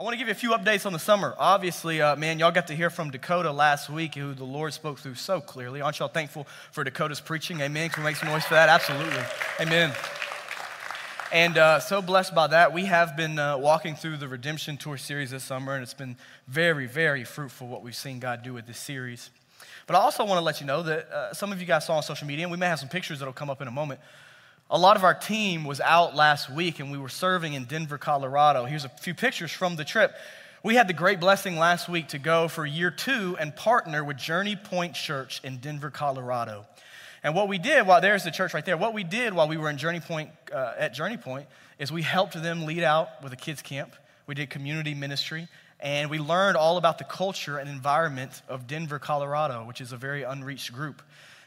I want to give you a few updates on the summer. Obviously, uh, man, y'all got to hear from Dakota last week, who the Lord spoke through so clearly. Aren't y'all thankful for Dakota's preaching? Amen. Can we make some noise for that? Absolutely. Amen. And uh, so blessed by that. We have been uh, walking through the Redemption Tour series this summer, and it's been very, very fruitful what we've seen God do with this series. But I also want to let you know that uh, some of you guys saw on social media, and we may have some pictures that'll come up in a moment a lot of our team was out last week and we were serving in Denver, Colorado. Here's a few pictures from the trip. We had the great blessing last week to go for year two and partner with Journey Point Church in Denver, Colorado. And what we did, while there's the church right there, what we did while we were in Journey Point, uh, at Journey Point is we helped them lead out with a kids' camp. We did community ministry, and we learned all about the culture and environment of Denver, Colorado, which is a very unreached group.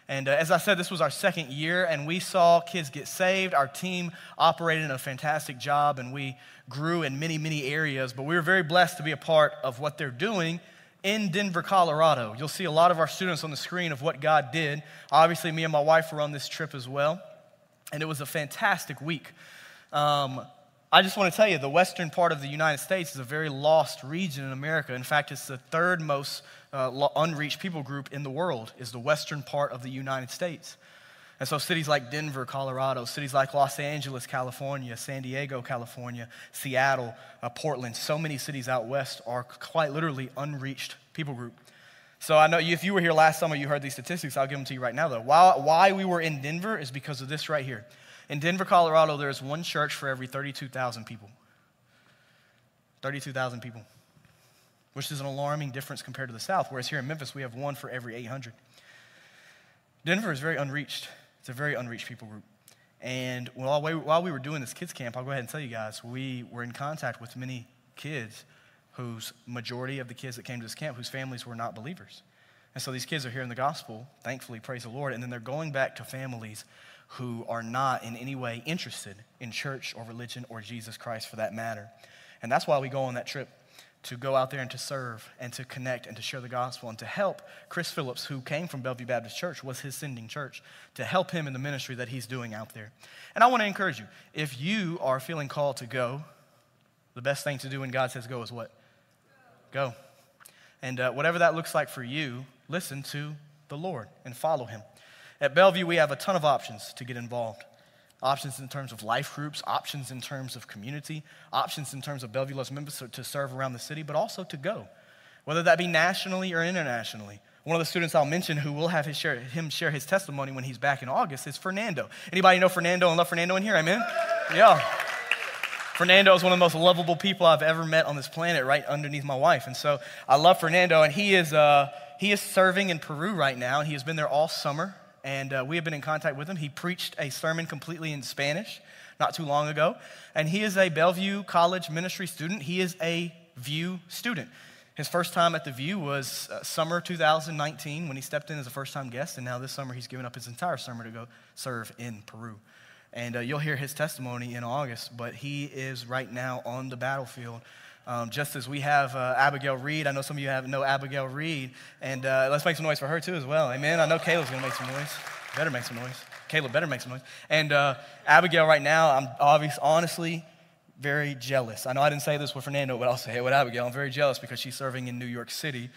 And uh, as I said, this was our second year, and we saw kids get saved. Our team operated in a fantastic job, and we grew in many, many areas. But we were very blessed to be a part of what they're doing in Denver, Colorado. You'll see a lot of our students on the screen of what God did. Obviously, me and my wife were on this trip as well, and it was a fantastic week. Um, I just want to tell you, the western part of the United States is a very lost region in America. In fact, it's the third most uh, unreached people group in the world is the western part of the United States. And so cities like Denver, Colorado, cities like Los Angeles, California, San Diego, California, Seattle, uh, Portland, so many cities out west are quite literally unreached people group. So I know you, if you were here last summer, you heard these statistics. I'll give them to you right now, though. Why, why we were in Denver is because of this right here. In Denver, Colorado, there is one church for every 32,000 people. 32,000 people which is an alarming difference compared to the South, whereas here in Memphis, we have one for every 800. Denver is very unreached. It's a very unreached people group. And while we, while we were doing this kids camp, I'll go ahead and tell you guys, we were in contact with many kids whose majority of the kids that came to this camp, whose families were not believers. And so these kids are hearing the gospel, thankfully, praise the Lord, and then they're going back to families who are not in any way interested in church or religion or Jesus Christ for that matter. And that's why we go on that trip to go out there and to serve and to connect and to share the gospel and to help Chris Phillips, who came from Bellevue Baptist Church, was his sending church, to help him in the ministry that he's doing out there. And I want to encourage you if you are feeling called to go, the best thing to do when God says go is what? Go. And uh, whatever that looks like for you, listen to the Lord and follow him. At Bellevue, we have a ton of options to get involved options in terms of life groups, options in terms of community, options in terms of Bellevue Loves Memphis to serve around the city, but also to go, whether that be nationally or internationally. One of the students I'll mention who will have share, him share his testimony when he's back in August is Fernando. Anybody know Fernando and love Fernando in here? Amen? Yeah. Fernando is one of the most lovable people I've ever met on this planet, right underneath my wife. And so I love Fernando, and he is, uh, he is serving in Peru right now. and He has been there all summer and uh, we have been in contact with him. He preached a sermon completely in Spanish not too long ago, and he is a Bellevue College ministry student. He is a Vue student. His first time at the Vue was uh, summer 2019 when he stepped in as a first time guest, and now this summer he's given up his entire summer to go serve in Peru. And uh, you'll hear his testimony in August, but he is right now on the battlefield um, just as we have uh, Abigail Reed, I know some of you have know Abigail Reed, and uh, let's make some noise for her too as well. Amen. I know Caleb's gonna make some noise. Better make some noise. Caleb better make some noise. And uh, Abigail, right now, I'm obvious, honestly very jealous. I know I didn't say this with Fernando, but I'll say it with Abigail. I'm very jealous because she's serving in New York City.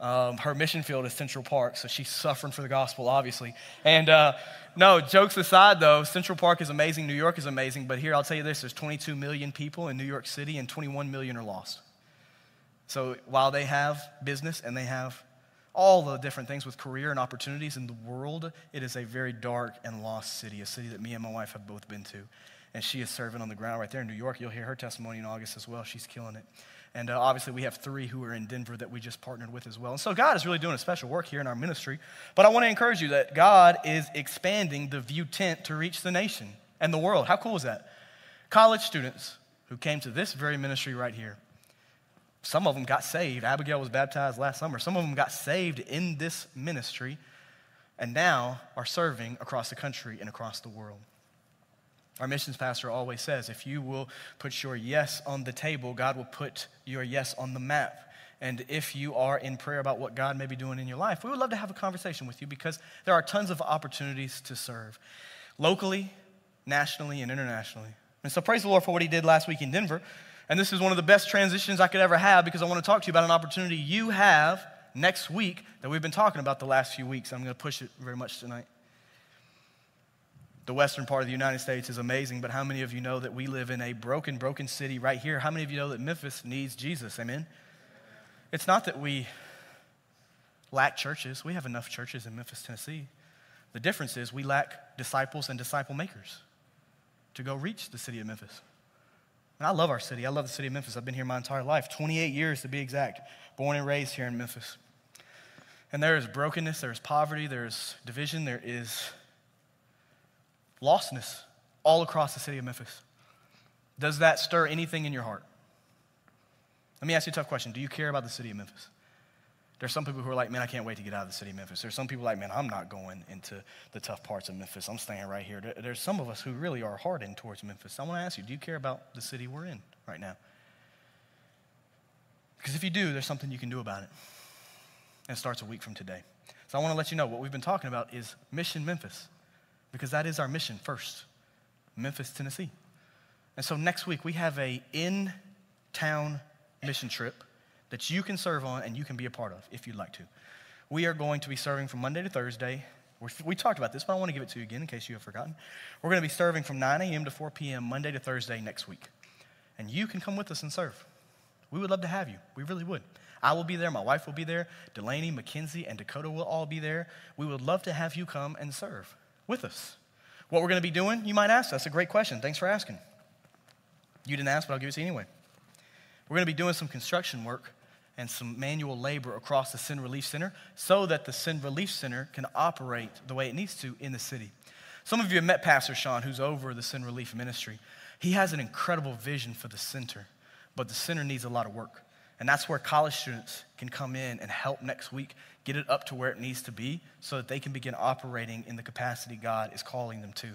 Um, her mission field is Central Park, so she's suffering for the gospel, obviously. And uh, no, jokes aside, though, Central Park is amazing, New York is amazing, but here I'll tell you this there's 22 million people in New York City, and 21 million are lost. So while they have business and they have all the different things with career and opportunities in the world, it is a very dark and lost city, a city that me and my wife have both been to. And she is serving on the ground right there in New York. You'll hear her testimony in August as well. She's killing it. And uh, obviously, we have three who are in Denver that we just partnered with as well. And so, God is really doing a special work here in our ministry. But I want to encourage you that God is expanding the Vue tent to reach the nation and the world. How cool is that? College students who came to this very ministry right here. Some of them got saved. Abigail was baptized last summer. Some of them got saved in this ministry and now are serving across the country and across the world. Our missions pastor always says if you will put your yes on the table, God will put your yes on the map. And if you are in prayer about what God may be doing in your life, we would love to have a conversation with you because there are tons of opportunities to serve locally, nationally, and internationally. And so praise the Lord for what he did last week in Denver. And this is one of the best transitions I could ever have because I want to talk to you about an opportunity you have next week that we've been talking about the last few weeks. I'm going to push it very much tonight. The western part of the United States is amazing, but how many of you know that we live in a broken, broken city right here? How many of you know that Memphis needs Jesus? Amen? It's not that we lack churches, we have enough churches in Memphis, Tennessee. The difference is we lack disciples and disciple makers to go reach the city of Memphis. And I love our city. I love the city of Memphis. I've been here my entire life, 28 years to be exact, born and raised here in Memphis. And there is brokenness, there is poverty, there is division, there is lostness all across the city of Memphis. Does that stir anything in your heart? Let me ask you a tough question. Do you care about the city of Memphis? There's some people who are like, man, I can't wait to get out of the city of Memphis. There's some people like, man, I'm not going into the tough parts of Memphis. I'm staying right here. There's some of us who really are hardened towards Memphis. I want to ask you, do you care about the city we're in right now? Because if you do, there's something you can do about it. And it starts a week from today. So I want to let you know what we've been talking about is Mission Memphis, because that is our mission first Memphis, Tennessee. And so next week we have a in town mission trip that you can serve on and you can be a part of if you'd like to. We are going to be serving from Monday to Thursday. We're, we talked about this, but I want to give it to you again in case you have forgotten. We're going to be serving from 9 a.m. to 4 p.m. Monday to Thursday next week. And you can come with us and serve. We would love to have you. We really would. I will be there. My wife will be there. Delaney, Mackenzie, and Dakota will all be there. We would love to have you come and serve with us. What we're going to be doing, you might ask. That's a great question. Thanks for asking. You didn't ask, but I'll give it to you anyway. We're going to be doing some construction work and some manual labor across the Sin Relief Center so that the Sin Relief Center can operate the way it needs to in the city. Some of you have met Pastor Sean, who's over the Sin Relief Ministry. He has an incredible vision for the center, but the center needs a lot of work. And that's where college students can come in and help next week get it up to where it needs to be so that they can begin operating in the capacity God is calling them to.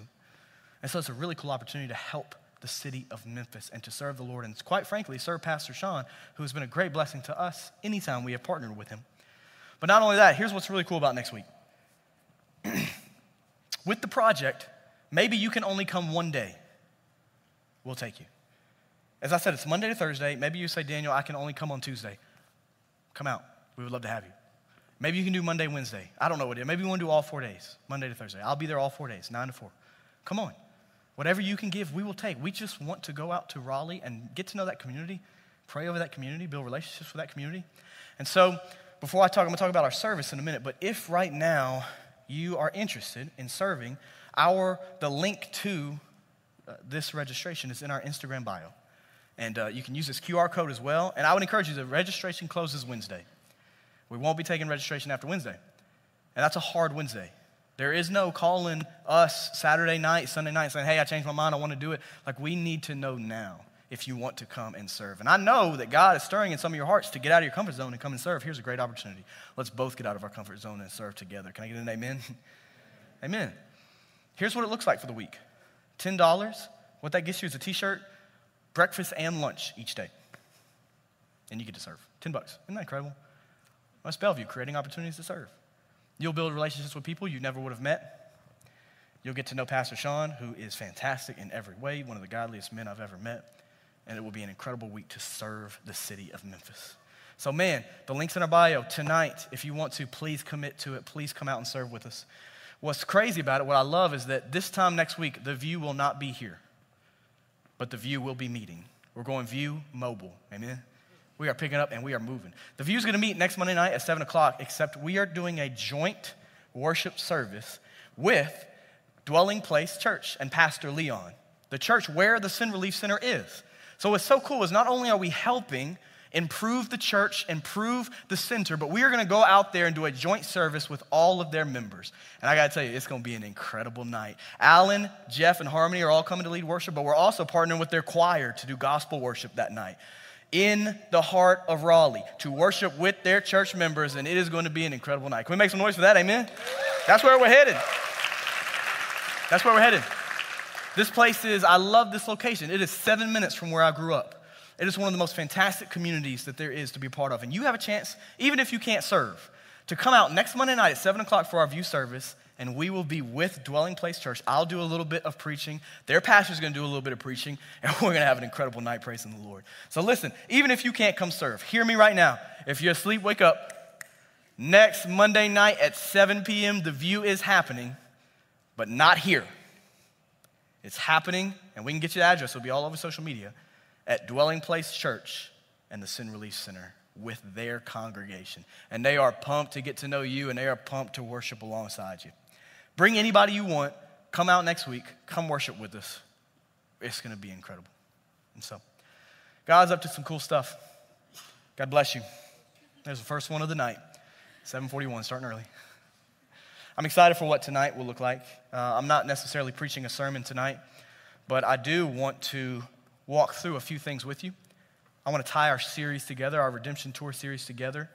And so it's a really cool opportunity to help the city of Memphis and to serve the Lord and, quite frankly, serve Pastor Sean, who has been a great blessing to us anytime we have partnered with him. But not only that, here's what's really cool about next week. with the project, maybe you can only come one day. We'll take you. As I said, it's Monday to Thursday. Maybe you say, Daniel, I can only come on Tuesday. Come out. We would love to have you. Maybe you can do Monday, Wednesday. I don't know what it is. Maybe you want to do all four days, Monday to Thursday. I'll be there all four days, nine to four. Come on. Whatever you can give, we will take. We just want to go out to Raleigh and get to know that community, pray over that community, build relationships with that community. And so, before I talk, I'm going to talk about our service in a minute. But if right now you are interested in serving, our the link to uh, this registration is in our Instagram bio, and uh, you can use this QR code as well. And I would encourage you. The registration closes Wednesday. We won't be taking registration after Wednesday, and that's a hard Wednesday. There is no calling us Saturday night, Sunday night, saying, hey, I changed my mind, I want to do it. Like, we need to know now if you want to come and serve. And I know that God is stirring in some of your hearts to get out of your comfort zone and come and serve. Here's a great opportunity. Let's both get out of our comfort zone and serve together. Can I get an amen? amen. Here's what it looks like for the week $10. What that gets you is a t shirt, breakfast, and lunch each day. And you get to serve. 10 bucks. Isn't that incredible? West Bellevue, creating opportunities to serve. You'll build relationships with people you never would have met. You'll get to know Pastor Sean, who is fantastic in every way, one of the godliest men I've ever met. And it will be an incredible week to serve the city of Memphis. So, man, the link's in our bio. Tonight, if you want to, please commit to it. Please come out and serve with us. What's crazy about it, what I love is that this time next week, the Vue will not be here, but the Vue will be meeting. We're going Vue mobile. Amen. We are picking up and we are moving. The Vue's going to meet next Monday night at 7 o'clock, except we are doing a joint worship service with Dwelling Place Church and Pastor Leon, the church where the Sin Relief Center is. So what's so cool is not only are we helping improve the church, improve the center, but we are going to go out there and do a joint service with all of their members. And I got to tell you, it's going to be an incredible night. Alan, Jeff, and Harmony are all coming to lead worship, but we're also partnering with their choir to do gospel worship that night in the heart of Raleigh to worship with their church members, and it is going to be an incredible night. Can we make some noise for that? Amen? That's where we're headed. That's where we're headed. This place is, I love this location. It is seven minutes from where I grew up. It is one of the most fantastic communities that there is to be part of. And you have a chance, even if you can't serve, to come out next Monday night at 7 o'clock for our Vue service and we will be with Dwelling Place Church. I'll do a little bit of preaching. Their pastor's going to do a little bit of preaching, and we're going to have an incredible night praising the Lord. So listen, even if you can't come serve, hear me right now. If you're asleep, wake up. Next Monday night at 7 p.m., the Vue is happening, but not here. It's happening, and we can get you the address. It'll be all over social media at Dwelling Place Church and the Sin Relief Center with their congregation. And they are pumped to get to know you, and they are pumped to worship alongside you. Bring anybody you want. Come out next week. Come worship with us. It's going to be incredible. And so, God's up to some cool stuff. God bless you. There's the first one of the night. 741, starting early. I'm excited for what tonight will look like. Uh, I'm not necessarily preaching a sermon tonight, but I do want to walk through a few things with you. I want to tie our series together, our Redemption Tour series together.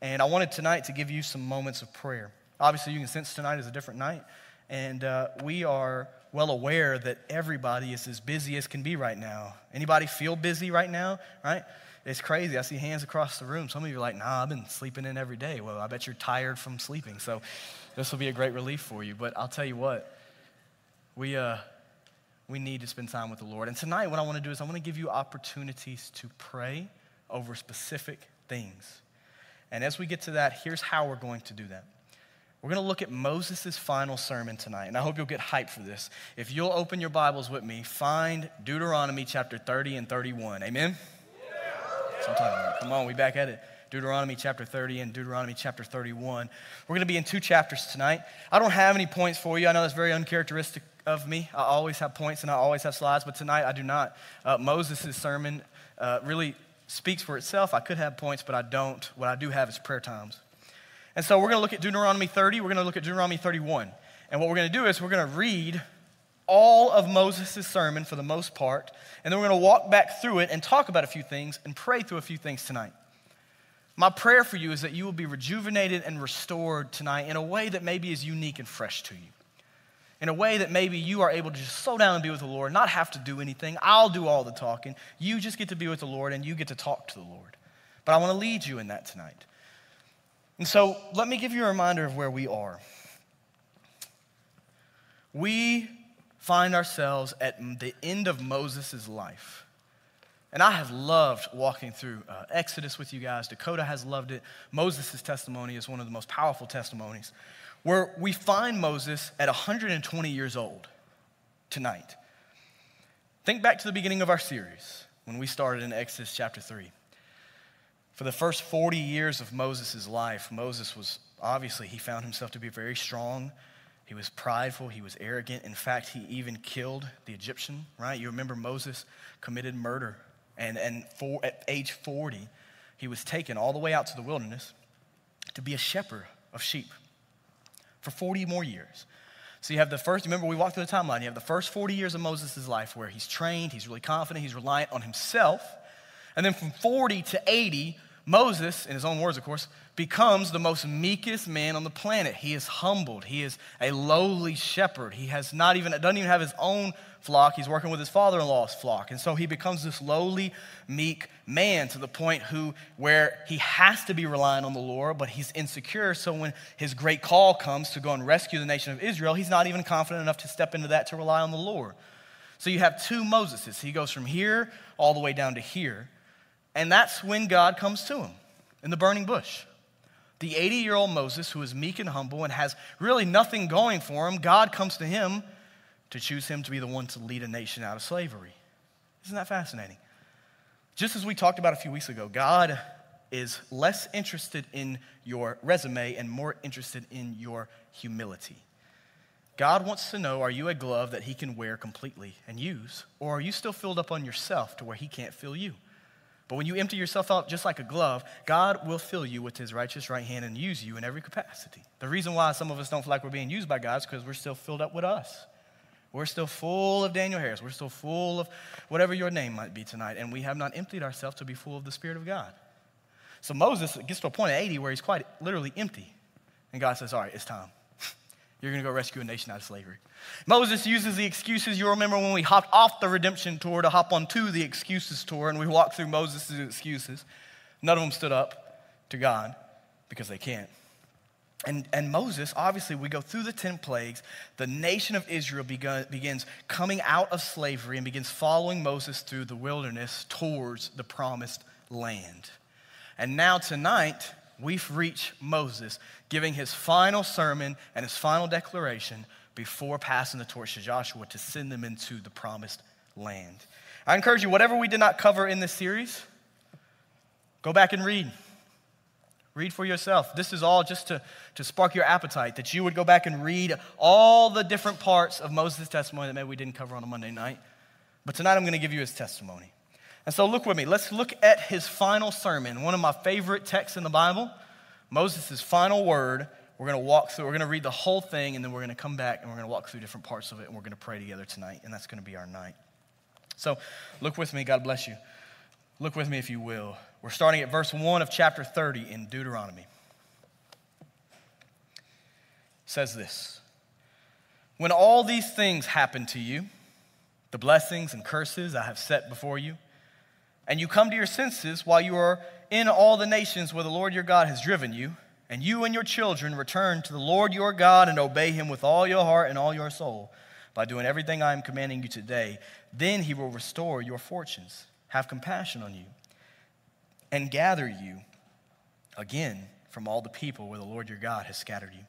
And I wanted tonight to give you some moments of prayer. Obviously, you can sense tonight is a different night. And uh, we are well aware that everybody is as busy as can be right now. Anybody feel busy right now, right? It's crazy. I see hands across the room. Some of you are like, nah, I've been sleeping in every day. Well, I bet you're tired from sleeping. So this will be a great relief for you. But I'll tell you what, we, uh, we need to spend time with the Lord. And tonight, what I want to do is I want to give you opportunities to pray over specific things. And as we get to that, here's how we're going to do that. We're going to look at Moses' final sermon tonight, and I hope you'll get hyped for this. If you'll open your Bibles with me, find Deuteronomy chapter 30 and 31. Amen? Sometime. Come on, we back at it. Deuteronomy chapter 30 and Deuteronomy chapter 31. We're going to be in two chapters tonight. I don't have any points for you. I know that's very uncharacteristic of me. I always have points and I always have slides, but tonight I do not. Uh, Moses' sermon uh, really speaks for itself. I could have points, but I don't. What I do have is prayer times. And so we're going to look at Deuteronomy 30. We're going to look at Deuteronomy 31. And what we're going to do is we're going to read all of Moses' sermon for the most part, and then we're going to walk back through it and talk about a few things and pray through a few things tonight. My prayer for you is that you will be rejuvenated and restored tonight in a way that maybe is unique and fresh to you. In a way that maybe you are able to just slow down and be with the Lord, not have to do anything. I'll do all the talking. You just get to be with the Lord and you get to talk to the Lord. But I want to lead you in that tonight. And so let me give you a reminder of where we are. We find ourselves at the end of Moses' life. And I have loved walking through uh, Exodus with you guys. Dakota has loved it. Moses' testimony is one of the most powerful testimonies, where we find Moses at 120 years old tonight. Think back to the beginning of our series when we started in Exodus chapter 3. For the first 40 years of Moses' life, Moses was obviously, he found himself to be very strong, he was prideful. He was arrogant. In fact, he even killed the Egyptian, right? You remember Moses committed murder. And, and for, at age 40, he was taken all the way out to the wilderness to be a shepherd of sheep for 40 more years. So you have the first, remember we walked through the timeline, you have the first 40 years of Moses' life where he's trained, he's really confident, he's reliant on himself. And then from 40 to 80, Moses, in his own words, of course, becomes the most meekest man on the planet. He is humbled. He is a lowly shepherd. He has not even, doesn't even have his own flock. He's working with his father-in-law's flock. And so he becomes this lowly, meek man to the point who, where he has to be relying on the Lord, but he's insecure. So when his great call comes to go and rescue the nation of Israel, he's not even confident enough to step into that to rely on the Lord. So you have two Moseses. He goes from here all the way down to here. And that's when God comes to him in the burning bush. The 80 year old Moses, who is meek and humble and has really nothing going for him, God comes to him to choose him to be the one to lead a nation out of slavery. Isn't that fascinating? Just as we talked about a few weeks ago, God is less interested in your resume and more interested in your humility. God wants to know are you a glove that he can wear completely and use, or are you still filled up on yourself to where he can't fill you? But when you empty yourself out just like a glove, God will fill you with his righteous right hand and use you in every capacity. The reason why some of us don't feel like we're being used by God is because we're still filled up with us. We're still full of Daniel Harris. We're still full of whatever your name might be tonight. And we have not emptied ourselves to be full of the Spirit of God. So Moses gets to a point at 80 where he's quite literally empty. And God says, All right, it's time. You're going to go rescue a nation out of slavery. Moses uses the excuses. You remember when we hopped off the redemption tour to hop onto the excuses tour and we walked through Moses' excuses. None of them stood up to God because they can't. And, and Moses, obviously, we go through the 10 plagues. The nation of Israel begun, begins coming out of slavery and begins following Moses through the wilderness towards the promised land. And now, tonight, we've reached Moses giving his final sermon and his final declaration before passing the torch to Joshua to send them into the promised land. I encourage you, whatever we did not cover in this series, go back and read. Read for yourself. This is all just to, to spark your appetite, that you would go back and read all the different parts of Moses' testimony that maybe we didn't cover on a Monday night. But tonight I'm going to give you his testimony. And so look with me. Let's look at his final sermon, one of my favorite texts in the Bible. Moses' final word. We're going to walk through, we're going to read the whole thing, and then we're going to come back and we're going to walk through different parts of it, and we're going to pray together tonight, and that's going to be our night. So look with me. God bless you. Look with me, if you will. We're starting at verse 1 of chapter 30 in Deuteronomy. It says this When all these things happen to you, the blessings and curses I have set before you, and you come to your senses while you are in all the nations where the Lord your God has driven you, and you and your children return to the Lord your God and obey him with all your heart and all your soul by doing everything I am commanding you today, then he will restore your fortunes, have compassion on you, and gather you again from all the people where the Lord your God has scattered you.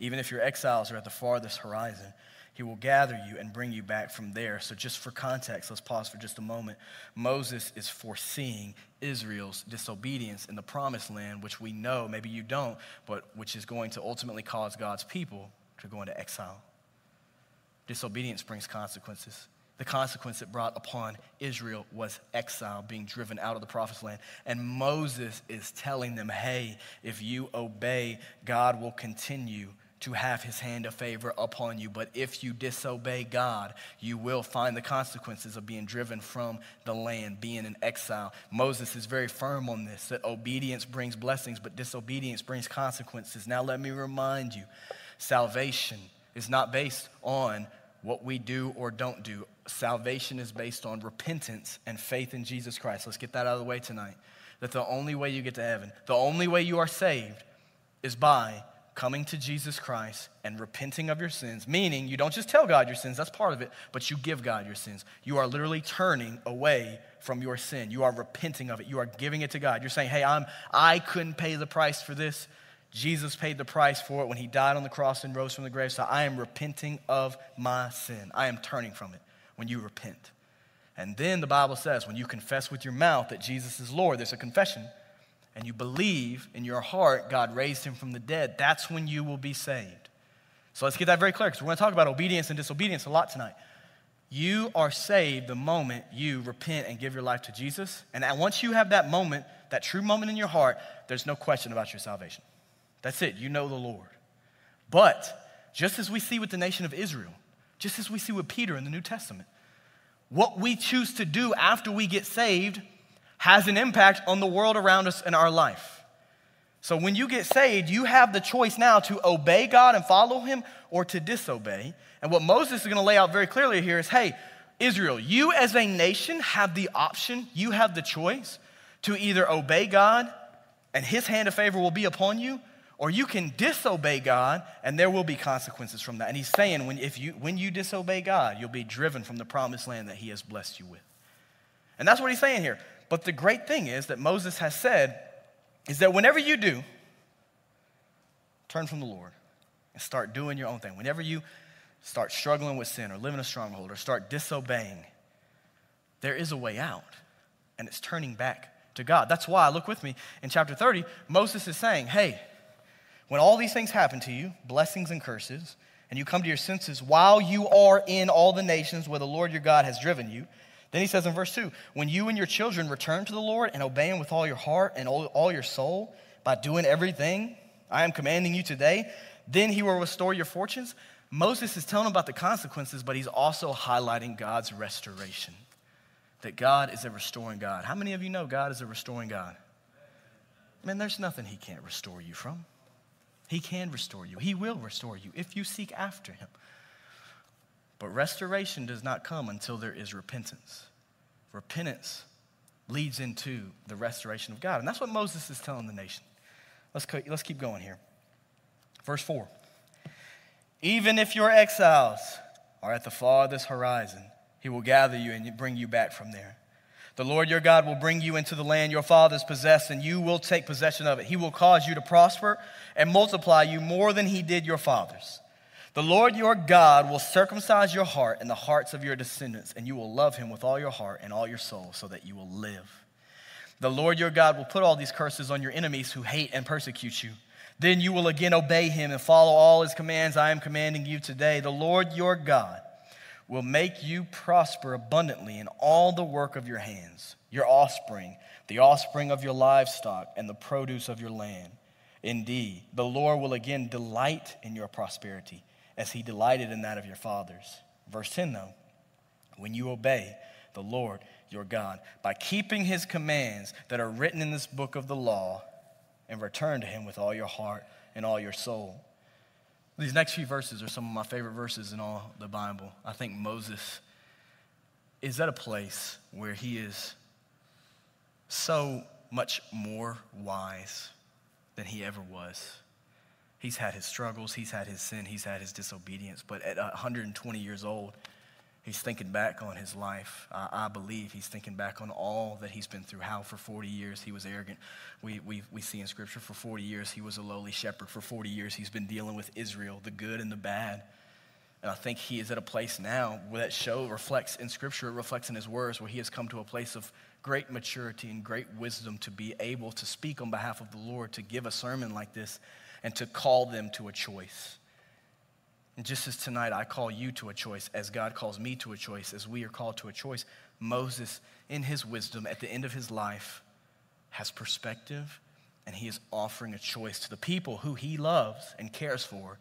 Even if your exiles are at the farthest horizon, he will gather you and bring you back from there. So, just for context, let's pause for just a moment. Moses is foreseeing Israel's disobedience in the promised land, which we know, maybe you don't, but which is going to ultimately cause God's people to go into exile. Disobedience brings consequences. The consequence it brought upon Israel was exile, being driven out of the promised land. And Moses is telling them, hey, if you obey, God will continue to have his hand of favor upon you. But if you disobey God, you will find the consequences of being driven from the land, being in exile. Moses is very firm on this that obedience brings blessings, but disobedience brings consequences. Now, let me remind you salvation is not based on what we do or don't do. Salvation is based on repentance and faith in Jesus Christ. Let's get that out of the way tonight. That the only way you get to heaven, the only way you are saved is by coming to Jesus Christ and repenting of your sins, meaning you don't just tell God your sins, that's part of it, but you give God your sins. You are literally turning away from your sin. You are repenting of it. You are giving it to God. You're saying, "Hey, I'm I couldn't pay the price for this. Jesus paid the price for it when he died on the cross and rose from the grave. So I am repenting of my sin. I am turning from it when you repent. And then the Bible says, when you confess with your mouth that Jesus is Lord, there's a confession and you believe in your heart God raised him from the dead, that's when you will be saved. So let's get that very clear because we're going to talk about obedience and disobedience a lot tonight. You are saved the moment you repent and give your life to Jesus. And once you have that moment, that true moment in your heart, there's no question about your salvation. That's it. You know the Lord. But just as we see with the nation of Israel, just as we see with Peter in the New Testament, what we choose to do after we get saved has an impact on the world around us in our life. So when you get saved, you have the choice now to obey God and follow Him or to disobey. And what Moses is going to lay out very clearly here is hey, Israel, you as a nation have the option, you have the choice to either obey God and His hand of favor will be upon you, or you can disobey God and there will be consequences from that. And He's saying when, if you, when you disobey God, you'll be driven from the promised land that He has blessed you with. And that's what He's saying here. But the great thing is that Moses has said is that whenever you do, turn from the Lord and start doing your own thing. Whenever you start struggling with sin or living a stronghold or start disobeying, there is a way out, and it's turning back to God. That's why, look with me, in chapter 30, Moses is saying, hey, when all these things happen to you, blessings and curses, and you come to your senses while you are in all the nations where the Lord your God has driven you, then he says in verse 2 When you and your children return to the Lord and obey him with all your heart and all, all your soul by doing everything I am commanding you today, then he will restore your fortunes. Moses is telling about the consequences, but he's also highlighting God's restoration. That God is a restoring God. How many of you know God is a restoring God? Man, there's nothing he can't restore you from. He can restore you. He will restore you if you seek after him. But restoration does not come until there is repentance. Repentance leads into the restoration of God. And that's what Moses is telling the nation. Let's, let's keep going here. Verse 4 Even if your exiles are at the farthest horizon, he will gather you and bring you back from there. The Lord your God will bring you into the land your fathers possessed, and you will take possession of it. He will cause you to prosper and multiply you more than he did your fathers. The Lord your God will circumcise your heart and the hearts of your descendants, and you will love him with all your heart and all your soul, so that you will live. The Lord your God will put all these curses on your enemies who hate and persecute you. Then you will again obey him and follow all his commands I am commanding you today. The Lord your God will make you prosper abundantly in all the work of your hands, your offspring, the offspring of your livestock, and the produce of your land. Indeed, the Lord will again delight in your prosperity as he delighted in that of your fathers. Verse 10, though, when you obey the Lord your God by keeping his commands that are written in this book of the law and return to him with all your heart and all your soul these next few verses are some of my favorite verses in all the Bible. I think Moses is at a place where he is so much more wise than he ever was. He's had his struggles, he's had his sin, he's had his disobedience, but at 120 years old, He's thinking back on his life. I believe he's thinking back on all that he's been through. How for 40 years he was arrogant. We, we, we see in Scripture for 40 years he was a lowly shepherd. For 40 years he's been dealing with Israel, the good and the bad. And I think he is at a place now where that show reflects in Scripture, it reflects in his words, where he has come to a place of great maturity and great wisdom to be able to speak on behalf of the Lord, to give a sermon like this, and to call them to a choice. And just as tonight I call you to a choice, as God calls me to a choice, as we are called to a choice, Moses, in his wisdom, at the end of his life, has perspective and he is offering a choice to the people who he loves and cares for,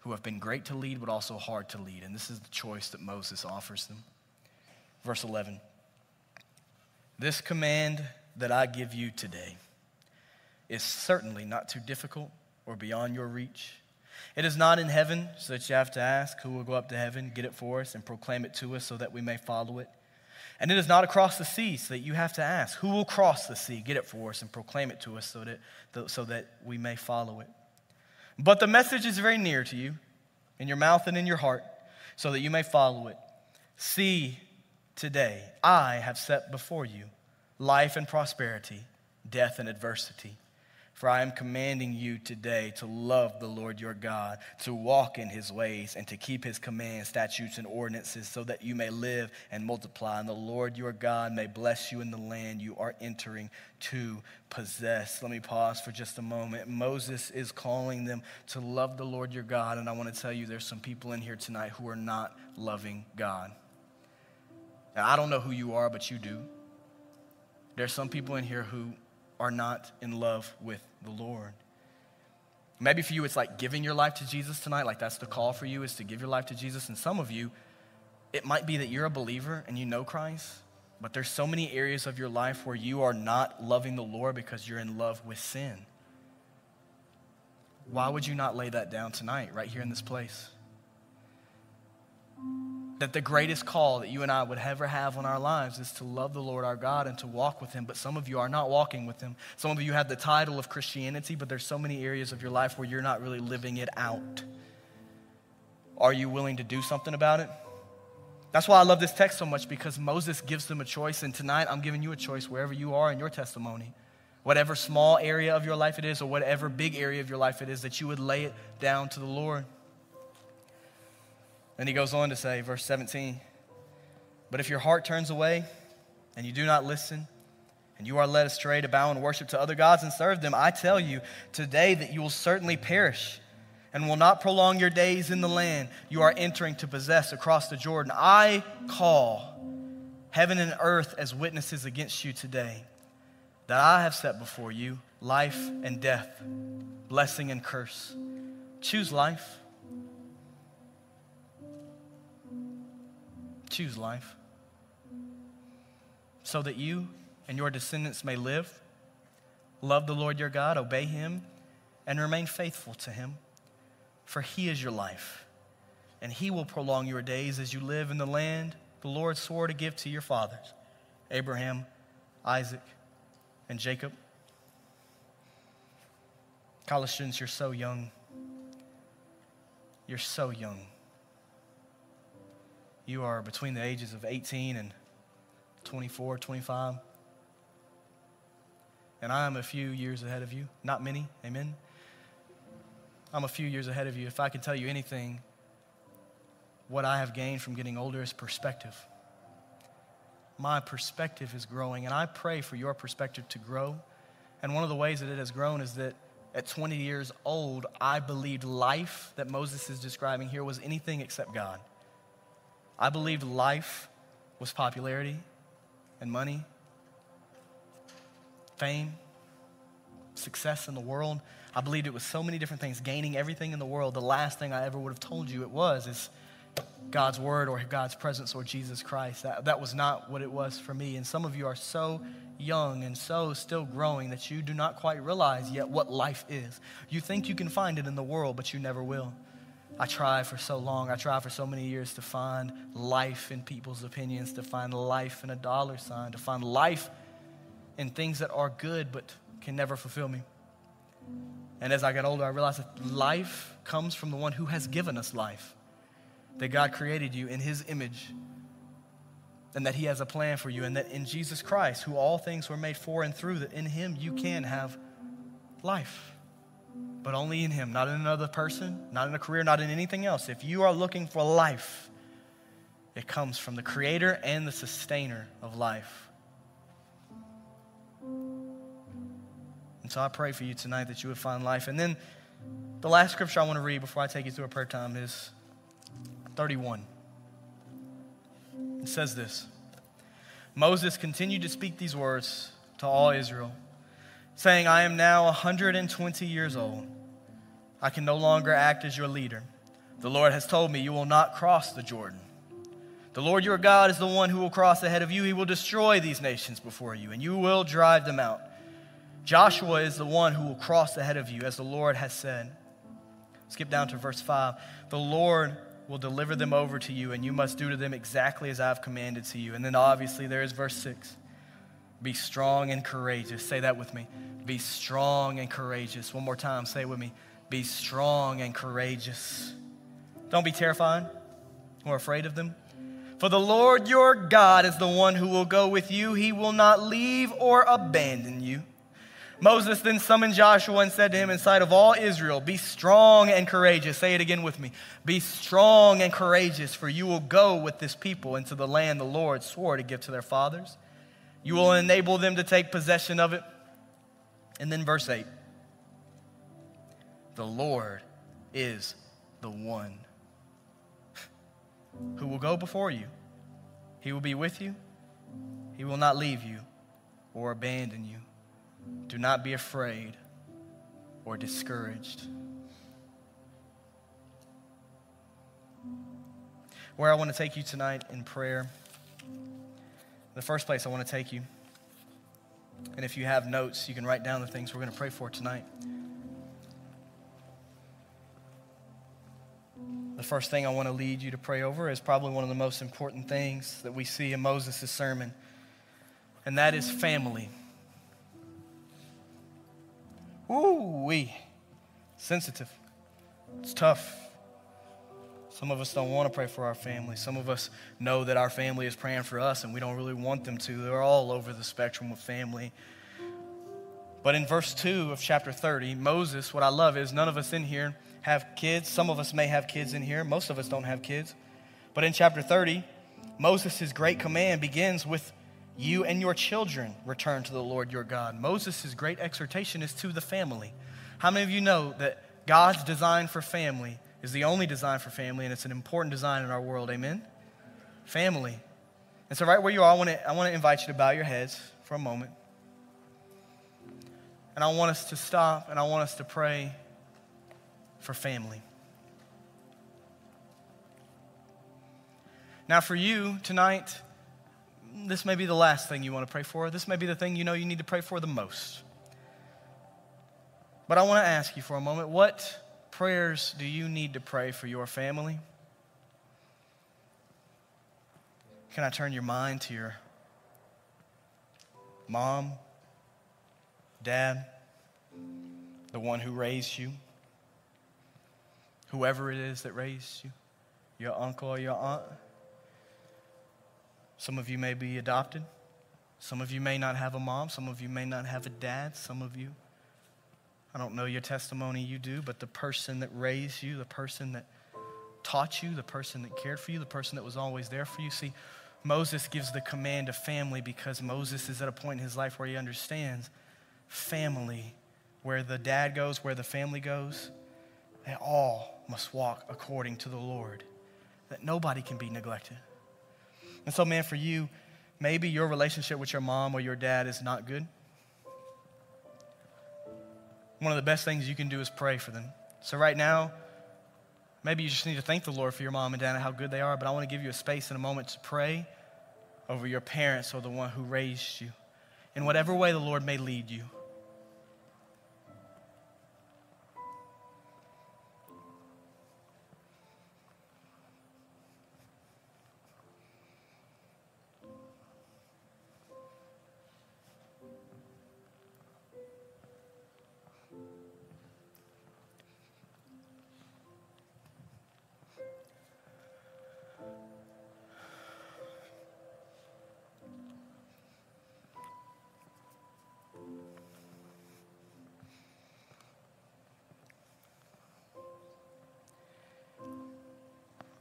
who have been great to lead but also hard to lead. And this is the choice that Moses offers them. Verse 11 This command that I give you today is certainly not too difficult or beyond your reach. It is not in heaven, so that you have to ask who will go up to heaven, get it for us, and proclaim it to us so that we may follow it. And it is not across the sea, so that you have to ask who will cross the sea, get it for us, and proclaim it to us so that, so that we may follow it. But the message is very near to you, in your mouth and in your heart, so that you may follow it. See, today I have set before you life and prosperity, death and adversity. For I am commanding you today to love the Lord your God, to walk in his ways, and to keep his commands, statutes, and ordinances, so that you may live and multiply, and the Lord your God may bless you in the land you are entering to possess. Let me pause for just a moment. Moses is calling them to love the Lord your God, and I want to tell you there's some people in here tonight who are not loving God. Now, I don't know who you are, but you do. There's some people in here who are not in love with the Lord. Maybe for you, it's like giving your life to Jesus tonight. Like that's the call for you is to give your life to Jesus. And some of you, it might be that you're a believer and you know Christ, but there's so many areas of your life where you are not loving the Lord because you're in love with sin. Why would you not lay that down tonight, right here in this place? That the greatest call that you and I would ever have on our lives is to love the Lord our God and to walk with Him. But some of you are not walking with Him. Some of you have the title of Christianity, but there's so many areas of your life where you're not really living it out. Are you willing to do something about it? That's why I love this text so much because Moses gives them a choice, and tonight I'm giving you a choice wherever you are in your testimony. Whatever small area of your life it is, or whatever big area of your life it is, that you would lay it down to the Lord. Then he goes on to say, verse 17, But if your heart turns away and you do not listen, and you are led astray to bow and worship to other gods and serve them, I tell you today that you will certainly perish and will not prolong your days in the land you are entering to possess across the Jordan. I call heaven and earth as witnesses against you today that I have set before you life and death, blessing and curse. Choose life Choose life so that you and your descendants may live, love the Lord your God, obey him, and remain faithful to him. For he is your life, and he will prolong your days as you live in the land the Lord swore to give to your fathers Abraham, Isaac, and Jacob. College students, you're so young. You're so young. You are between the ages of 18 and 24, 25. And I am a few years ahead of you. Not many, amen? I'm a few years ahead of you. If I can tell you anything, what I have gained from getting older is perspective. My perspective is growing, and I pray for your perspective to grow. And one of the ways that it has grown is that at 20 years old, I believed life that Moses is describing here was anything except God. I believed life was popularity and money, fame, success in the world. I believed it was so many different things, gaining everything in the world. The last thing I ever would have told you it was is God's word or God's presence or Jesus Christ. That, that was not what it was for me. And some of you are so young and so still growing that you do not quite realize yet what life is. You think you can find it in the world, but you never will. I tried for so long, I tried for so many years to find life in people's opinions, to find life in a dollar sign, to find life in things that are good but can never fulfill me. And as I got older, I realized that life comes from the one who has given us life, that God created you in his image and that He has a plan for you, and that in Jesus Christ, who all things were made for and through, that in Him you can have life. But only in Him, not in another person, not in a career, not in anything else. If you are looking for life, it comes from the Creator and the Sustainer of life. And so I pray for you tonight that you would find life. And then the last scripture I want to read before I take you through a prayer time is 31. It says this Moses continued to speak these words to all Israel, saying, I am now 120 years old. I can no longer act as your leader. The Lord has told me, You will not cross the Jordan. The Lord your God is the one who will cross ahead of you. He will destroy these nations before you, and you will drive them out. Joshua is the one who will cross ahead of you, as the Lord has said. Skip down to verse 5. The Lord will deliver them over to you, and you must do to them exactly as I've commanded to you. And then obviously there is verse 6. Be strong and courageous. Say that with me. Be strong and courageous. One more time, say it with me. Be strong and courageous. Don't be terrified or afraid of them. For the Lord your God is the one who will go with you. He will not leave or abandon you. Moses then summoned Joshua and said to him in sight of all Israel, Be strong and courageous. Say it again with me. Be strong and courageous, for you will go with this people into the land the Lord swore to give to their fathers. You will enable them to take possession of it. And then verse 8 The Lord is the one who will go before you. He will be with you, He will not leave you or abandon you. Do not be afraid or discouraged. Where I want to take you tonight in prayer, the first place I want to take you, and if you have notes, you can write down the things we're going to pray for tonight. The first thing I want to lead you to pray over is probably one of the most important things that we see in Moses' sermon, and that is family. Ooh, we sensitive. It's tough. Some of us don't want to pray for our family. Some of us know that our family is praying for us and we don't really want them to. They're all over the spectrum of family. But in verse 2 of chapter 30, Moses, what I love is none of us in here have kids. Some of us may have kids in here. Most of us don't have kids. But in chapter 30, Moses' great command begins with you and your children return to the Lord your God. Moses' great exhortation is to the family. How many of you know that God's design for family is the only design for family, and it's an important design in our world? Amen? Family. And so, right where you are, I want to, I want to invite you to bow your heads for a moment. And I want us to stop and I want us to pray for family. Now, for you tonight, this may be the last thing you want to pray for. This may be the thing you know you need to pray for the most. But I want to ask you for a moment what prayers do you need to pray for your family? Can I turn your mind to your mom, dad, the one who raised you? Whoever it is that raised you, your uncle or your aunt. Some of you may be adopted. Some of you may not have a mom. Some of you may not have a dad. Some of you, I don't know your testimony, you do, but the person that raised you, the person that taught you, the person that cared for you, the person that was always there for you. See, Moses gives the command of family because Moses is at a point in his life where he understands family, where the dad goes, where the family goes, they all must walk according to the Lord, that nobody can be neglected. And so, man, for you, maybe your relationship with your mom or your dad is not good. One of the best things you can do is pray for them. So, right now, maybe you just need to thank the Lord for your mom and dad and how good they are, but I want to give you a space in a moment to pray over your parents or the one who raised you in whatever way the Lord may lead you.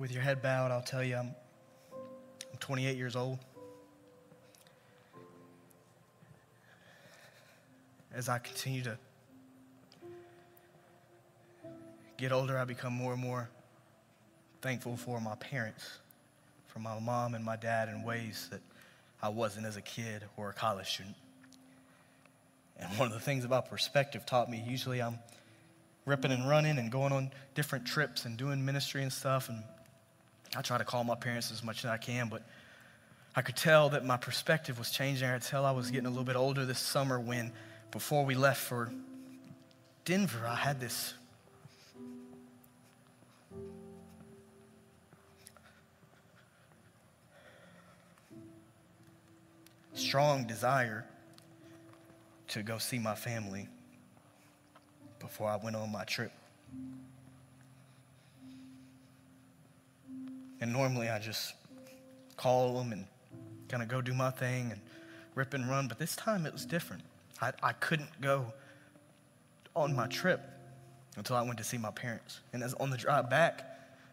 With your head bowed, I'll tell you I'm, I'm 28 years old. As I continue to get older, I become more and more thankful for my parents, for my mom and my dad in ways that I wasn't as a kid or a college student. And one of the things about perspective taught me, usually I'm ripping and running and going on different trips and doing ministry and stuff. And I try to call my parents as much as I can, but I could tell that my perspective was changing. I could tell I was getting a little bit older this summer when, before we left for Denver, I had this strong desire to go see my family before I went on my trip. And normally I just call them and kind of go do my thing and rip and run. But this time it was different. I, I couldn't go on my trip until I went to see my parents. And as on the drive back,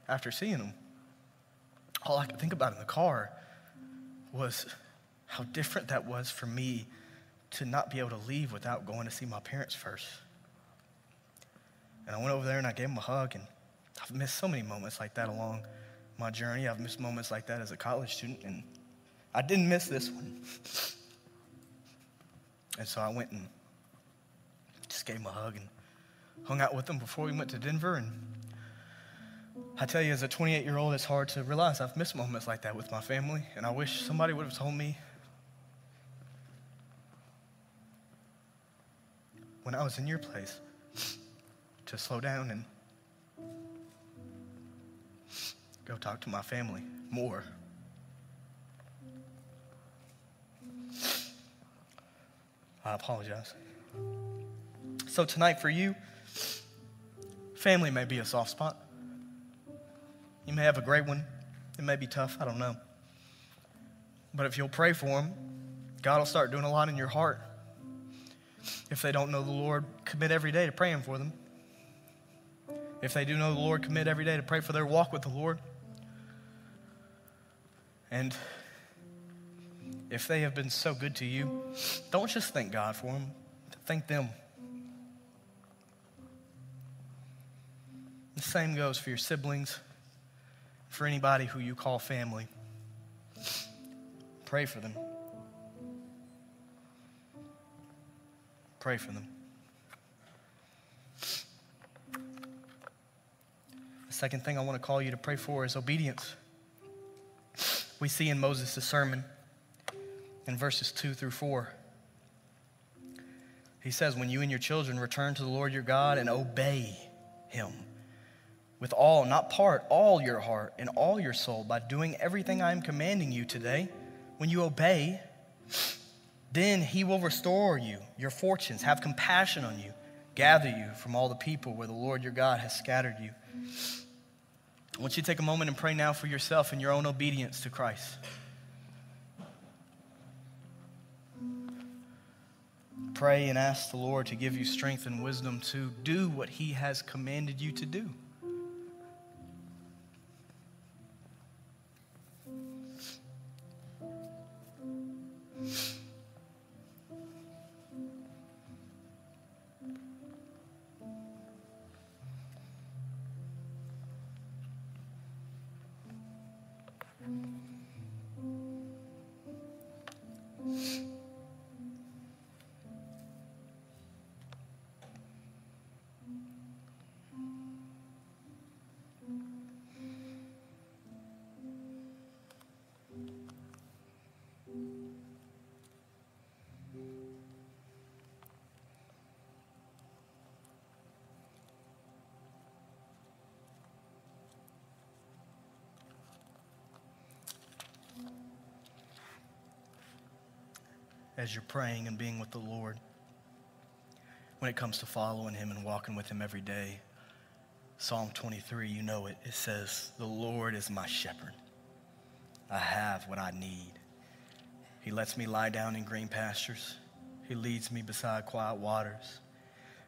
after seeing them, all I could think about in the car was how different that was for me to not be able to leave without going to see my parents first. And I went over there and I gave them a hug, and I've missed so many moments like that along my journey. I've missed moments like that as a college student, and I didn't miss this one. And so I went and just gave him a hug and hung out with him before we went to Denver. And I tell you, as a 28 year old, it's hard to realize I've missed moments like that with my family, and I wish somebody would have told me when I was in your place to slow down and go talk to my family more. I apologize. So, tonight for you, family may be a soft spot. You may have a great one. It may be tough. I don't know. But if you'll pray for them, God will start doing a lot in your heart. If they don't know the Lord, commit every day to praying for them. If they do know the Lord, commit every day to pray for their walk with the Lord. And if they have been so good to you, don't just thank God for them, thank them. The same goes for your siblings, for anybody who you call family. Pray for them. Pray for them. The second thing I want to call you to pray for is obedience we see in Moses' sermon in verses 2 through 4. He says, When you and your children return to the Lord your God and obey him with all, not part, all your heart and all your soul by doing everything I am commanding you today, when you obey, then he will restore you, your fortunes, have compassion on you, gather you from all the people where the Lord your God has scattered you. I want you to take a moment and pray now for yourself and your own obedience to Christ. Pray and ask the Lord to give you strength and wisdom to do what He has commanded you to do. As you're praying and being with the Lord when it comes to following Him and walking with Him every day. Psalm 23, you know it. It says, The Lord is my shepherd. I have what I need. He lets me lie down in green pastures. He leads me beside quiet waters.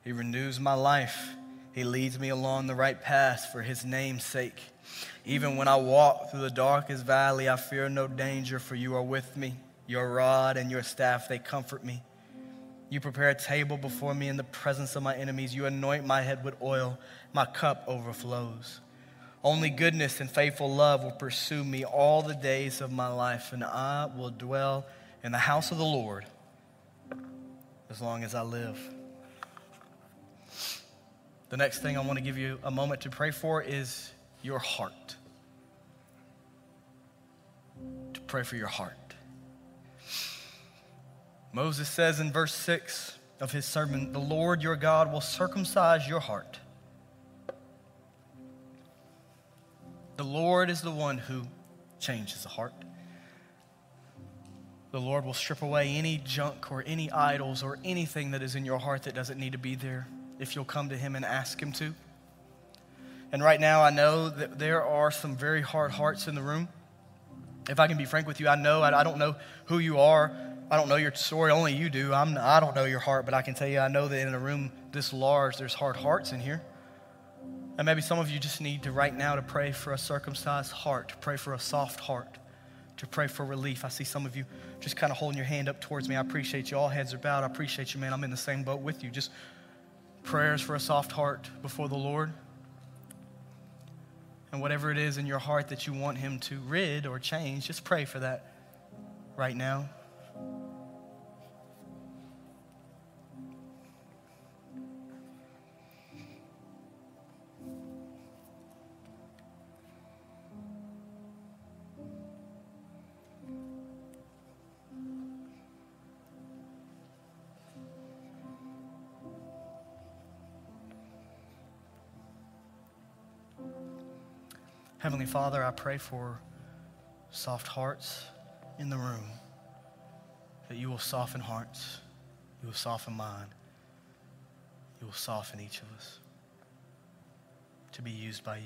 He renews my life. He leads me along the right path for his name's sake. Even when I walk through the darkest valley, I fear no danger, for you are with me. Your rod and your staff, they comfort me. You prepare a table before me in the presence of my enemies. You anoint my head with oil. My cup overflows. Only goodness and faithful love will pursue me all the days of my life, and I will dwell in the house of the Lord as long as I live. The next thing I want to give you a moment to pray for is your heart. To pray for your heart. Moses says in verse 6 of his sermon, The Lord your God will circumcise your heart. The Lord is the one who changes the heart. The Lord will strip away any junk or any idols or anything that is in your heart that doesn't need to be there if you'll come to Him and ask Him to. And right now, I know that there are some very hard hearts in the room. If I can be frank with you, I know, I don't know who you are. I don't know your story, only you do. I'm, I don't know your heart, but I can tell you, I know that in a room this large, there's hard hearts in here. And maybe some of you just need to right now to pray for a circumcised heart, to pray for a soft heart, to pray for relief. I see some of you just kind of holding your hand up towards me. I appreciate you. All heads are bowed. I appreciate you, man. I'm in the same boat with you. Just prayers for a soft heart before the Lord. And whatever it is in your heart that you want Him to rid or change, just pray for that right now. Heavenly Father, I pray for soft hearts in the room, that you will soften hearts, you will soften mine, you will soften each of us to be used by you.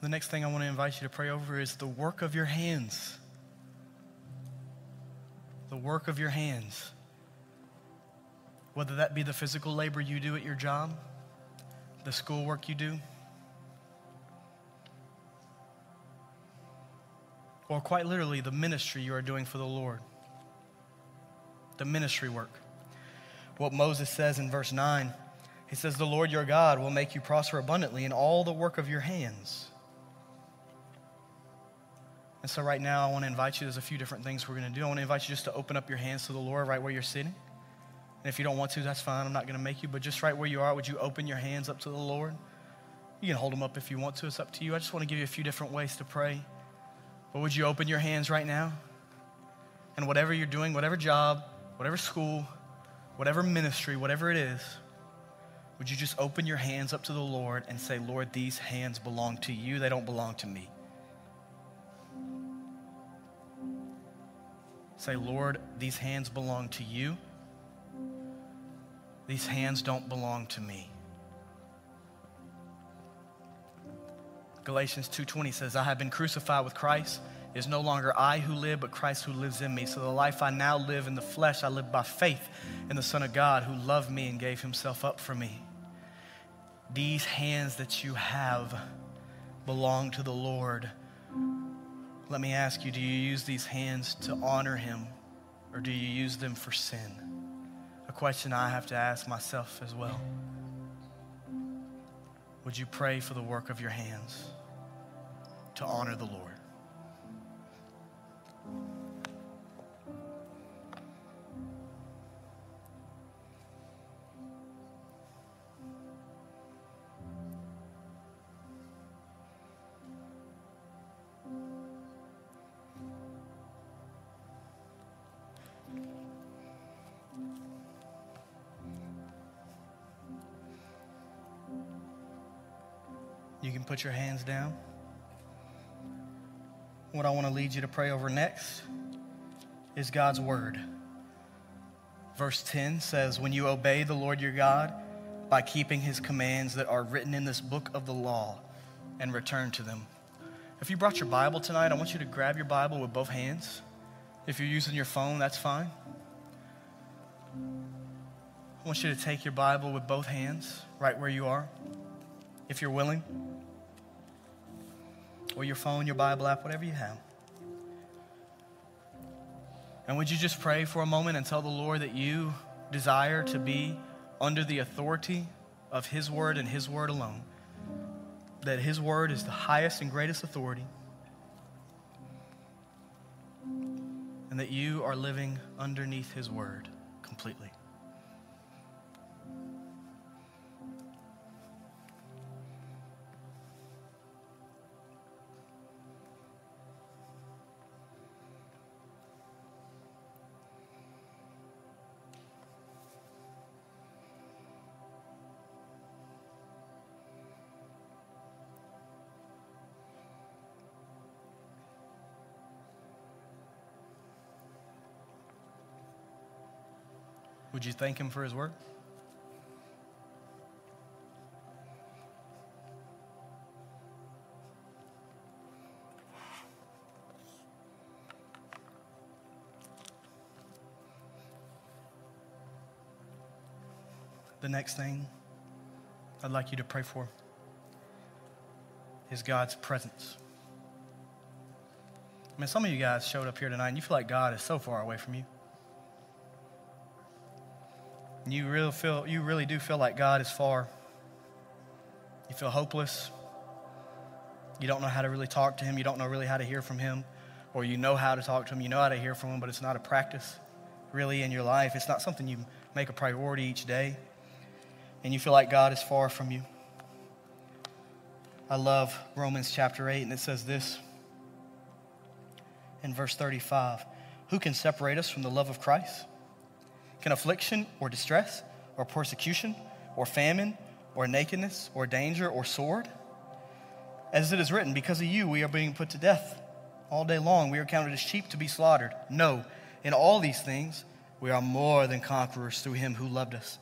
The next thing I want to invite you to pray over is the work of your hands. The work of your hands whether that be the physical labor you do at your job, the schoolwork you do, or quite literally the ministry you are doing for the Lord. The ministry work. What Moses says in verse 9, he says, The Lord your God will make you prosper abundantly in all the work of your hands. And so, right now, I want to invite you. There's a few different things we're going to do. I want to invite you just to open up your hands to the Lord right where you're sitting. And if you don't want to, that's fine. I'm not going to make you. But just right where you are, would you open your hands up to the Lord? You can hold them up if you want to. It's up to you. I just want to give you a few different ways to pray. But would you open your hands right now? And whatever you're doing, whatever job, whatever school, whatever ministry, whatever it is, would you just open your hands up to the Lord and say, Lord, these hands belong to you, they don't belong to me. Say, Lord, these hands belong to you. These hands don't belong to me. Galatians 2:20 says, "I have been crucified with Christ. It is no longer I who live, but Christ who lives in me. So the life I now live in the flesh, I live by faith in the Son of God who loved me and gave himself up for me." These hands that you have belong to the Lord. Let me ask you, do you use these hands to honor him or do you use them for sin? A question I have to ask myself as well. Would you pray for the work of your hands to honor the Lord? You can put your hands down. What I want to lead you to pray over next is God's word. Verse 10 says, When you obey the Lord your God by keeping his commands that are written in this book of the law and return to them. If you brought your Bible tonight, I want you to grab your Bible with both hands. If you're using your phone, that's fine. I want you to take your Bible with both hands right where you are, if you're willing or your phone, your Bible app, whatever you have. And would you just pray for a moment and tell the Lord that you desire to be under the authority of His Word and His Word alone? That His Word is the highest and greatest authority. And that you are living underneath His Word completely. Would you thank him for his word? The next thing I'd like you to pray for is God's presence. I mean, some of you guys showed up here tonight and you feel like God is so far away from you. You really feel you really do feel like God is far. You feel hopeless. You don't know how to really talk to him. You don't know really how to hear from him. Or you know how to talk to him. You know how to hear from him, but it's not a practice really in your life. It's not something you make a priority each day. And you feel like God is far from you. I love Romans chapter 8, and it says this in verse 35 Who can separate us from the love of Christ? Can affliction or distress or persecution or famine or nakedness or danger or sword? As it is written, because of you we are being put to death. All day long we are counted as sheep to be slaughtered. No, in all these things we are more than conquerors through him who loved us.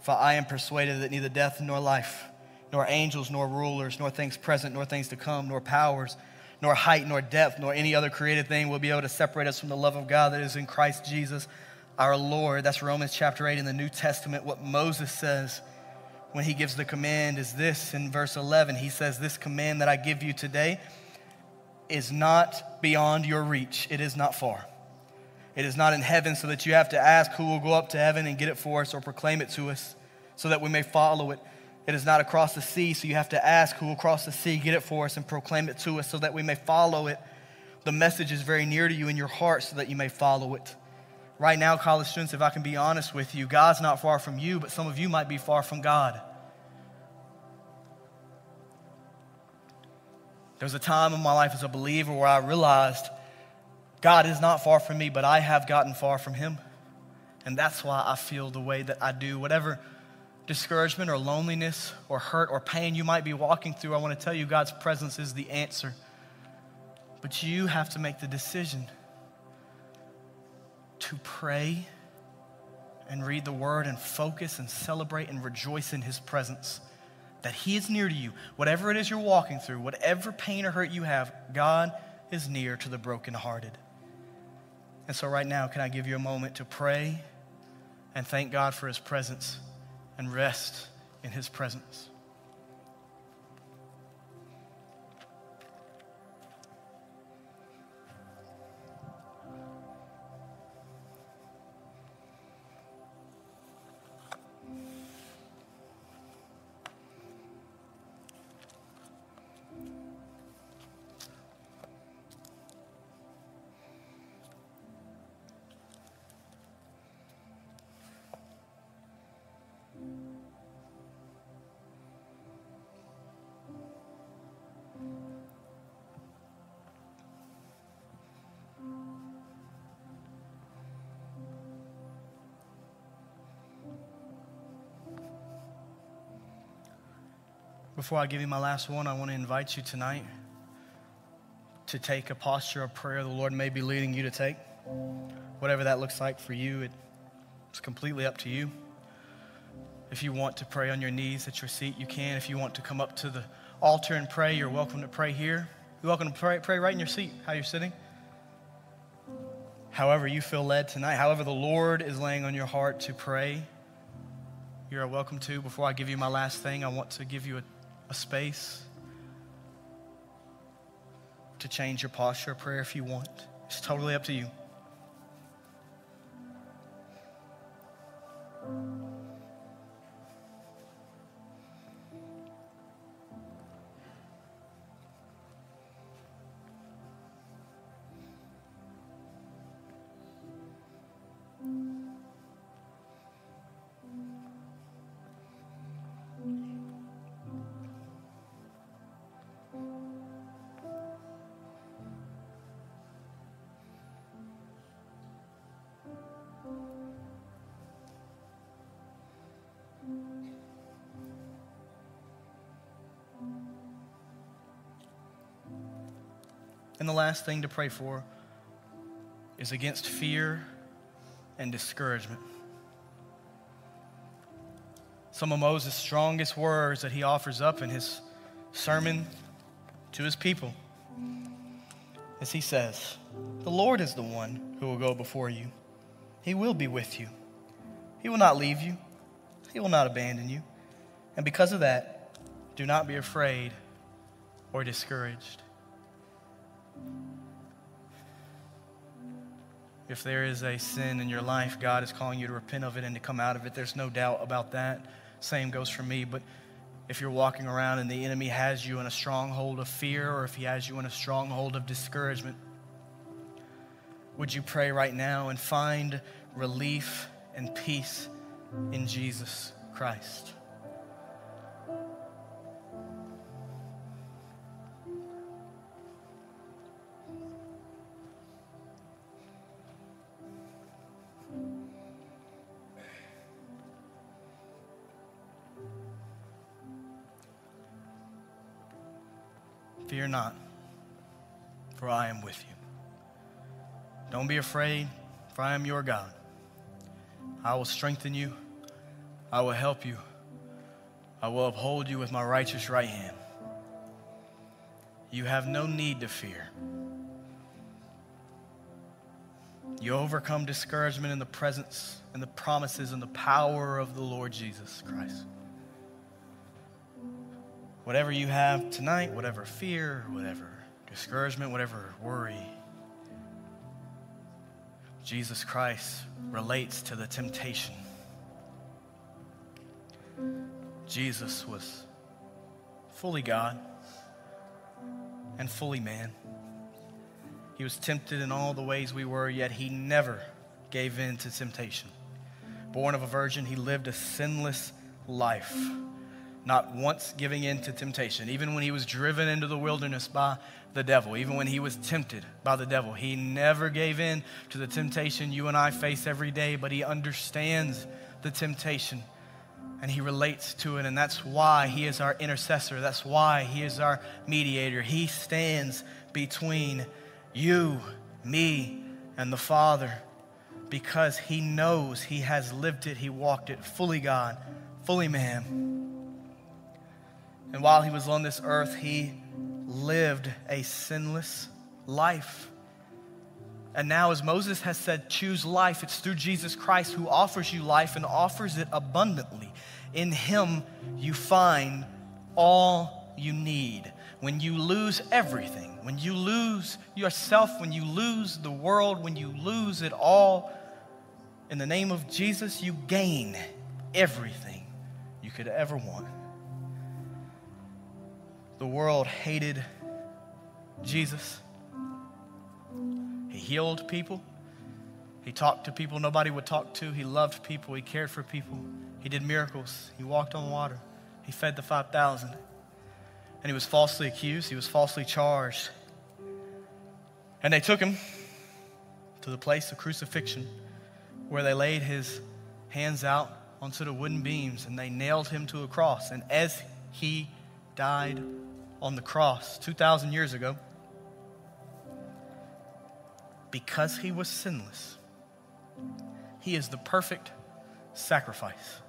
For I am persuaded that neither death nor life, nor angels, nor rulers, nor things present, nor things to come, nor powers, nor height, nor depth, nor any other created thing will be able to separate us from the love of God that is in Christ Jesus our Lord. That's Romans chapter 8 in the New Testament. What Moses says when he gives the command is this in verse 11. He says, This command that I give you today is not beyond your reach, it is not far. It is not in heaven, so that you have to ask who will go up to heaven and get it for us or proclaim it to us so that we may follow it. It is not across the sea, so you have to ask who will cross the sea, get it for us, and proclaim it to us so that we may follow it. The message is very near to you in your heart so that you may follow it. Right now, college students, if I can be honest with you, God's not far from you, but some of you might be far from God. There was a time in my life as a believer where I realized God is not far from me, but I have gotten far from Him. And that's why I feel the way that I do. Whatever discouragement or loneliness or hurt or pain you might be walking through, I want to tell you God's presence is the answer. But you have to make the decision to pray and read the word and focus and celebrate and rejoice in his presence. That he is near to you. Whatever it is you're walking through, whatever pain or hurt you have, God is near to the brokenhearted. And so, right now, can I give you a moment to pray and thank God for his presence and rest in his presence? Before I give you my last one, I want to invite you tonight to take a posture of prayer the Lord may be leading you to take. Whatever that looks like for you, it's completely up to you. If you want to pray on your knees at your seat, you can. If you want to come up to the altar and pray, you're welcome to pray here. You're welcome to pray, pray right in your seat, how you're sitting. However, you feel led tonight, however, the Lord is laying on your heart to pray, you're welcome to. Before I give you my last thing, I want to give you a a space to change your posture of prayer if you want. It's totally up to you. And the last thing to pray for is against fear and discouragement. Some of Moses' strongest words that he offers up in his sermon to his people as he says, The Lord is the one who will go before you. He will be with you. He will not leave you. He will not abandon you. And because of that, do not be afraid or discouraged. If there is a sin in your life, God is calling you to repent of it and to come out of it. There's no doubt about that. Same goes for me. But if you're walking around and the enemy has you in a stronghold of fear or if he has you in a stronghold of discouragement, would you pray right now and find relief and peace in Jesus Christ? Fear not, for I am with you. Don't be afraid, for I am your God. I will strengthen you, I will help you, I will uphold you with my righteous right hand. You have no need to fear. You overcome discouragement in the presence and the promises and the power of the Lord Jesus Christ whatever you have tonight, whatever fear, whatever discouragement, whatever worry, Jesus Christ relates to the temptation. Jesus was fully God and fully man. He was tempted in all the ways we were, yet he never gave in to temptation. Born of a virgin, he lived a sinless life not once giving in to temptation. Even when he was driven into the wilderness by the devil, even when he was tempted by the devil, he never gave in to the temptation you and I face every day, but he understands the temptation and he relates to it. And that's why he is our intercessor. That's why he is our mediator. He stands between you, me, and the Father because he knows he has lived it, he walked it, fully God, fully man. And while he was on this earth, he lived a sinless life. And now, as Moses has said, choose life. It's through Jesus Christ who offers you life and offers it abundantly. In him, you find all you need. When you lose everything, when you lose yourself, when you lose the world, when you lose it all, in the name of Jesus, you gain everything you could ever want. The world hated Jesus. He healed people. He talked to people nobody would talk to. He loved people. He cared for people. He did miracles. He walked on water. He fed the 5,000. And he was falsely accused. He was falsely charged. And they took him to the place of crucifixion where they laid his hands out onto the wooden beams and they nailed him to a cross. And as he died on the cross 2,000 years ago, because he was sinless, he is the perfect sacrifice,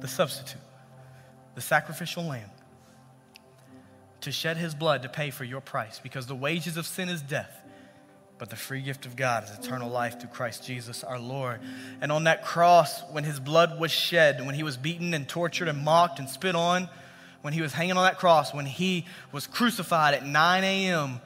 the substitute, the sacrificial lamb to shed his blood to pay for your price because the wages of sin is death but the free gift of God is eternal life through Christ Jesus our Lord. And on that cross, when his blood was shed, when he was beaten and tortured and mocked and spit on, when he was hanging on that cross, when he was crucified at 9 a.m.,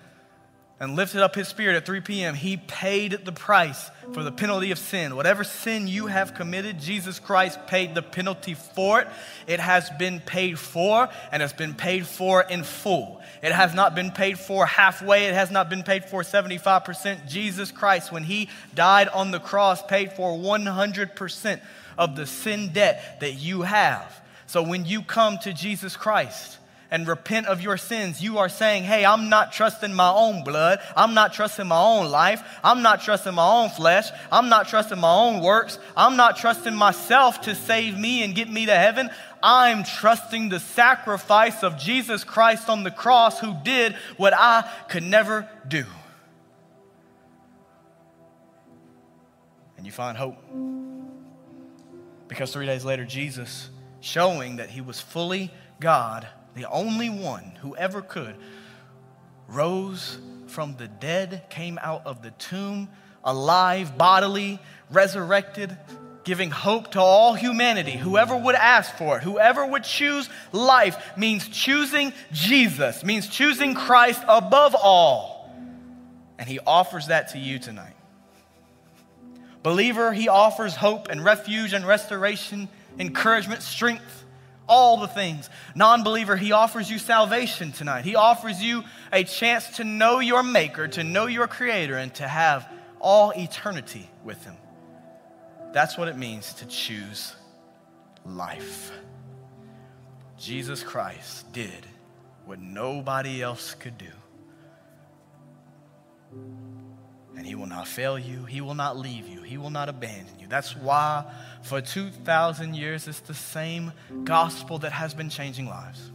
and lifted up his spirit at 3 p.m., he paid the price for the penalty of sin. Whatever sin you have committed, Jesus Christ paid the penalty for it. It has been paid for, and it's been paid for in full. It has not been paid for halfway, it has not been paid for 75%. Jesus Christ, when he died on the cross, paid for 100% of the sin debt that you have. So when you come to Jesus Christ, and repent of your sins, you are saying, Hey, I'm not trusting my own blood. I'm not trusting my own life. I'm not trusting my own flesh. I'm not trusting my own works. I'm not trusting myself to save me and get me to heaven. I'm trusting the sacrifice of Jesus Christ on the cross who did what I could never do. And you find hope. Because three days later, Jesus, showing that he was fully God, the only one who ever could, rose from the dead, came out of the tomb, alive, bodily, resurrected, giving hope to all humanity. Whoever would ask for it, whoever would choose life, means choosing Jesus, means choosing Christ above all. And he offers that to you tonight. Believer, he offers hope and refuge and restoration, encouragement, strength all the things. Non believer, he offers you salvation tonight. He offers you a chance to know your Maker, to know your Creator, and to have all eternity with Him. That's what it means to choose life. Jesus Christ did what nobody else could do. And He will not fail you, He will not leave you, He will not abandon you. That's why for 2,000 years it's the same gospel that has been changing lives.